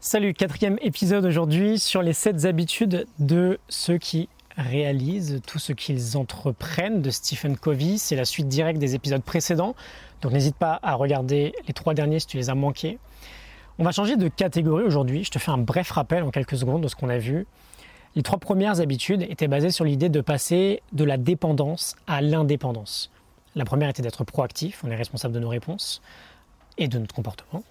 Salut, quatrième épisode aujourd'hui sur les 7 habitudes de ceux qui réalisent tout ce qu'ils entreprennent de Stephen Covey. C'est la suite directe des épisodes précédents, donc n'hésite pas à regarder les trois derniers si tu les as manqués. On va changer de catégorie aujourd'hui. Je te fais un bref rappel en quelques secondes de ce qu'on a vu. Les trois premières habitudes étaient basées sur l'idée de passer de la dépendance à l'indépendance. La première était d'être proactif, on est responsable de nos réponses et de notre comportement.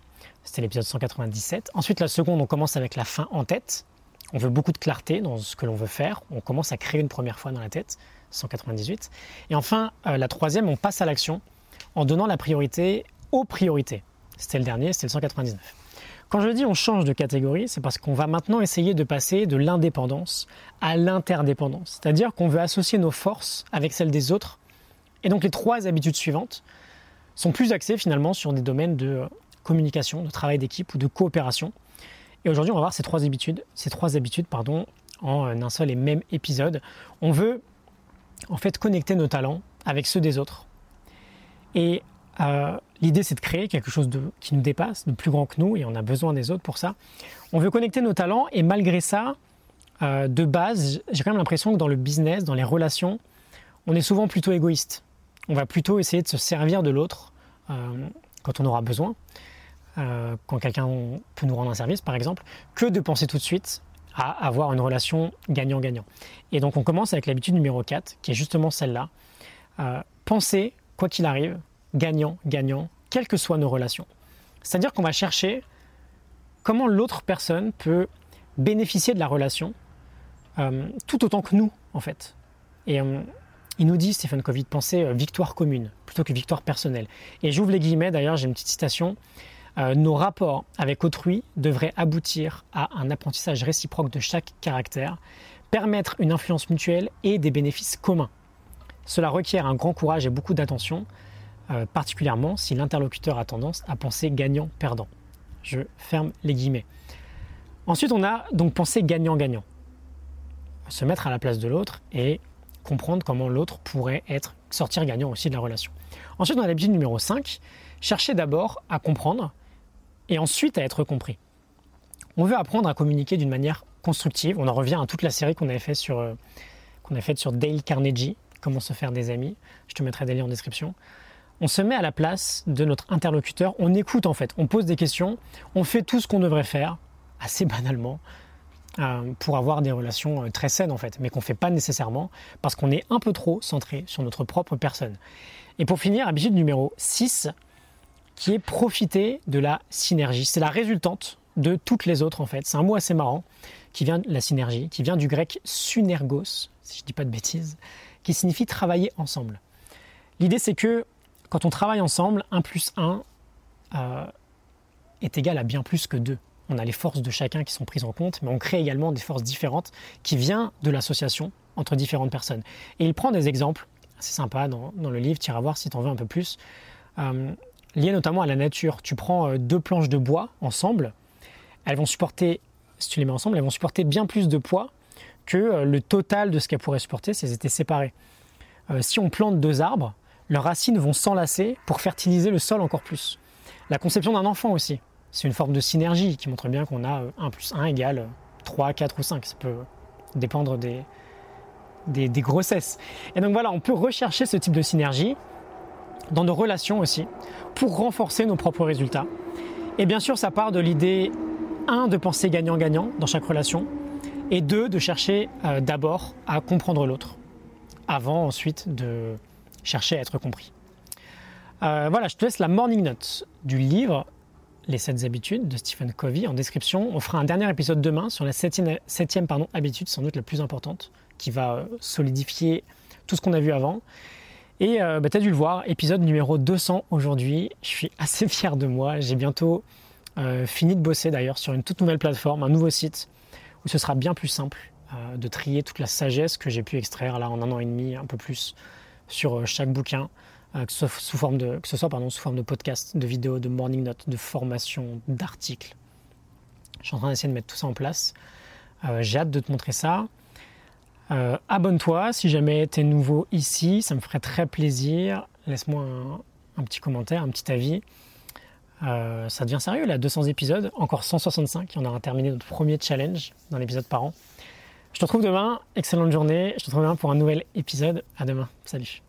C'était l'épisode 197. Ensuite, la seconde, on commence avec la fin en tête. On veut beaucoup de clarté dans ce que l'on veut faire. On commence à créer une première fois dans la tête, 198. Et enfin, euh, la troisième, on passe à l'action en donnant la priorité aux priorités. C'était le dernier, c'était le 199. Quand je dis on change de catégorie, c'est parce qu'on va maintenant essayer de passer de l'indépendance à l'interdépendance. C'est-à-dire qu'on veut associer nos forces avec celles des autres. Et donc les trois habitudes suivantes sont plus axées finalement sur des domaines de communication, de travail d'équipe ou de coopération. Et aujourd'hui, on va voir ces trois habitudes, ces trois habitudes pardon, en un seul et même épisode. On veut en fait connecter nos talents avec ceux des autres. Et euh, l'idée, c'est de créer quelque chose de, qui nous dépasse, de plus grand que nous, et on a besoin des autres pour ça. On veut connecter nos talents, et malgré ça, euh, de base, j'ai quand même l'impression que dans le business, dans les relations, on est souvent plutôt égoïste. On va plutôt essayer de se servir de l'autre euh, quand on aura besoin. Euh, quand quelqu'un peut nous rendre un service, par exemple, que de penser tout de suite à avoir une relation gagnant-gagnant. Et donc on commence avec l'habitude numéro 4, qui est justement celle-là. Euh, penser, quoi qu'il arrive, gagnant-gagnant, quelles que soient nos relations. C'est-à-dire qu'on va chercher comment l'autre personne peut bénéficier de la relation euh, tout autant que nous, en fait. Et il nous dit, Stephen Covey, de penser victoire commune plutôt que victoire personnelle. Et j'ouvre les guillemets, d'ailleurs, j'ai une petite citation. Euh, nos rapports avec autrui devraient aboutir à un apprentissage réciproque de chaque caractère, permettre une influence mutuelle et des bénéfices communs. Cela requiert un grand courage et beaucoup d'attention, euh, particulièrement si l'interlocuteur a tendance à penser gagnant-perdant. Je ferme les guillemets. Ensuite, on a donc pensé gagnant-gagnant. Se mettre à la place de l'autre et comprendre comment l'autre pourrait être sortir gagnant aussi de la relation. Ensuite, on a l'habitude numéro 5, chercher d'abord à comprendre et ensuite à être compris. On veut apprendre à communiquer d'une manière constructive. On en revient à toute la série qu'on avait faite sur, euh, faite sur Dale Carnegie, comment se faire des amis. Je te mettrai des liens en description. On se met à la place de notre interlocuteur, on écoute en fait, on pose des questions, on fait tout ce qu'on devrait faire, assez banalement, euh, pour avoir des relations euh, très saines en fait, mais qu'on ne fait pas nécessairement parce qu'on est un peu trop centré sur notre propre personne. Et pour finir, habitude numéro 6, qui est profiter de la synergie. C'est la résultante de toutes les autres en fait. C'est un mot assez marrant qui vient de la synergie, qui vient du grec synergos, si je ne dis pas de bêtises, qui signifie travailler ensemble. L'idée c'est que quand on travaille ensemble, 1 plus 1 euh, est égal à bien plus que 2. On a les forces de chacun qui sont prises en compte, mais on crée également des forces différentes qui viennent de l'association entre différentes personnes. Et il prend des exemples, c'est sympa dans, le livre, tu iras voir si tu en veux un peu plus. Euh, liées notamment à la nature. Tu prends euh, deux planches de bois ensemble, elles vont supporter, si tu les mets ensemble, elles vont supporter bien plus de poids que euh, le total de ce qu'elles pourraient supporter si elles étaient séparées. Euh, si on plante deux arbres, leurs racines vont s'enlacer pour fertiliser le sol encore plus. La conception d'un enfant aussi, c'est une forme de synergie qui montre bien qu'on a 1 plus 1 égale 3, 4 ou 5. Ça peut dépendre des, des, des grossesses. Et donc voilà, on peut rechercher ce type de synergie dans nos relations aussi, pour renforcer nos propres résultats. Et bien sûr, ça part de l'idée, un, de penser gagnant-gagnant dans chaque relation, et deux, de chercher euh, d'abord à comprendre l'autre, avant ensuite de chercher à être compris. Euh, voilà, je te laisse la morning note du livre Les 7 habitudes de Stephen Covey en description. On fera un dernier épisode demain sur la septième, septième pardon, habitude, sans doute la plus importante, qui va euh, solidifier tout ce qu'on a vu avant. Et euh, bah, tu dû le voir, épisode numéro 200 aujourd'hui. Je suis assez fier de moi. J'ai bientôt euh, fini de bosser d'ailleurs sur une toute nouvelle plateforme, un nouveau site, où ce sera bien plus simple euh, de trier toute la sagesse que j'ai pu extraire là en un an et demi, un peu plus, sur chaque bouquin, que ce soit, sous forme de podcast, de vidéos, de morning notes, de formation, d'articles. Je suis en train d'essayer de mettre tout ça en place. j'ai hâte de te montrer ça. Euh, abonne-toi si jamais tu es nouveau ici, ça me ferait très plaisir. Laisse-moi un, petit commentaire, un petit avis. Euh, ça devient sérieux là, 200 épisodes, encore 165. On aura terminé notre premier challenge dans l'épisode par an. Je te retrouve demain. Excellente journée. Je te retrouve demain pour un nouvel épisode. À demain. Salut.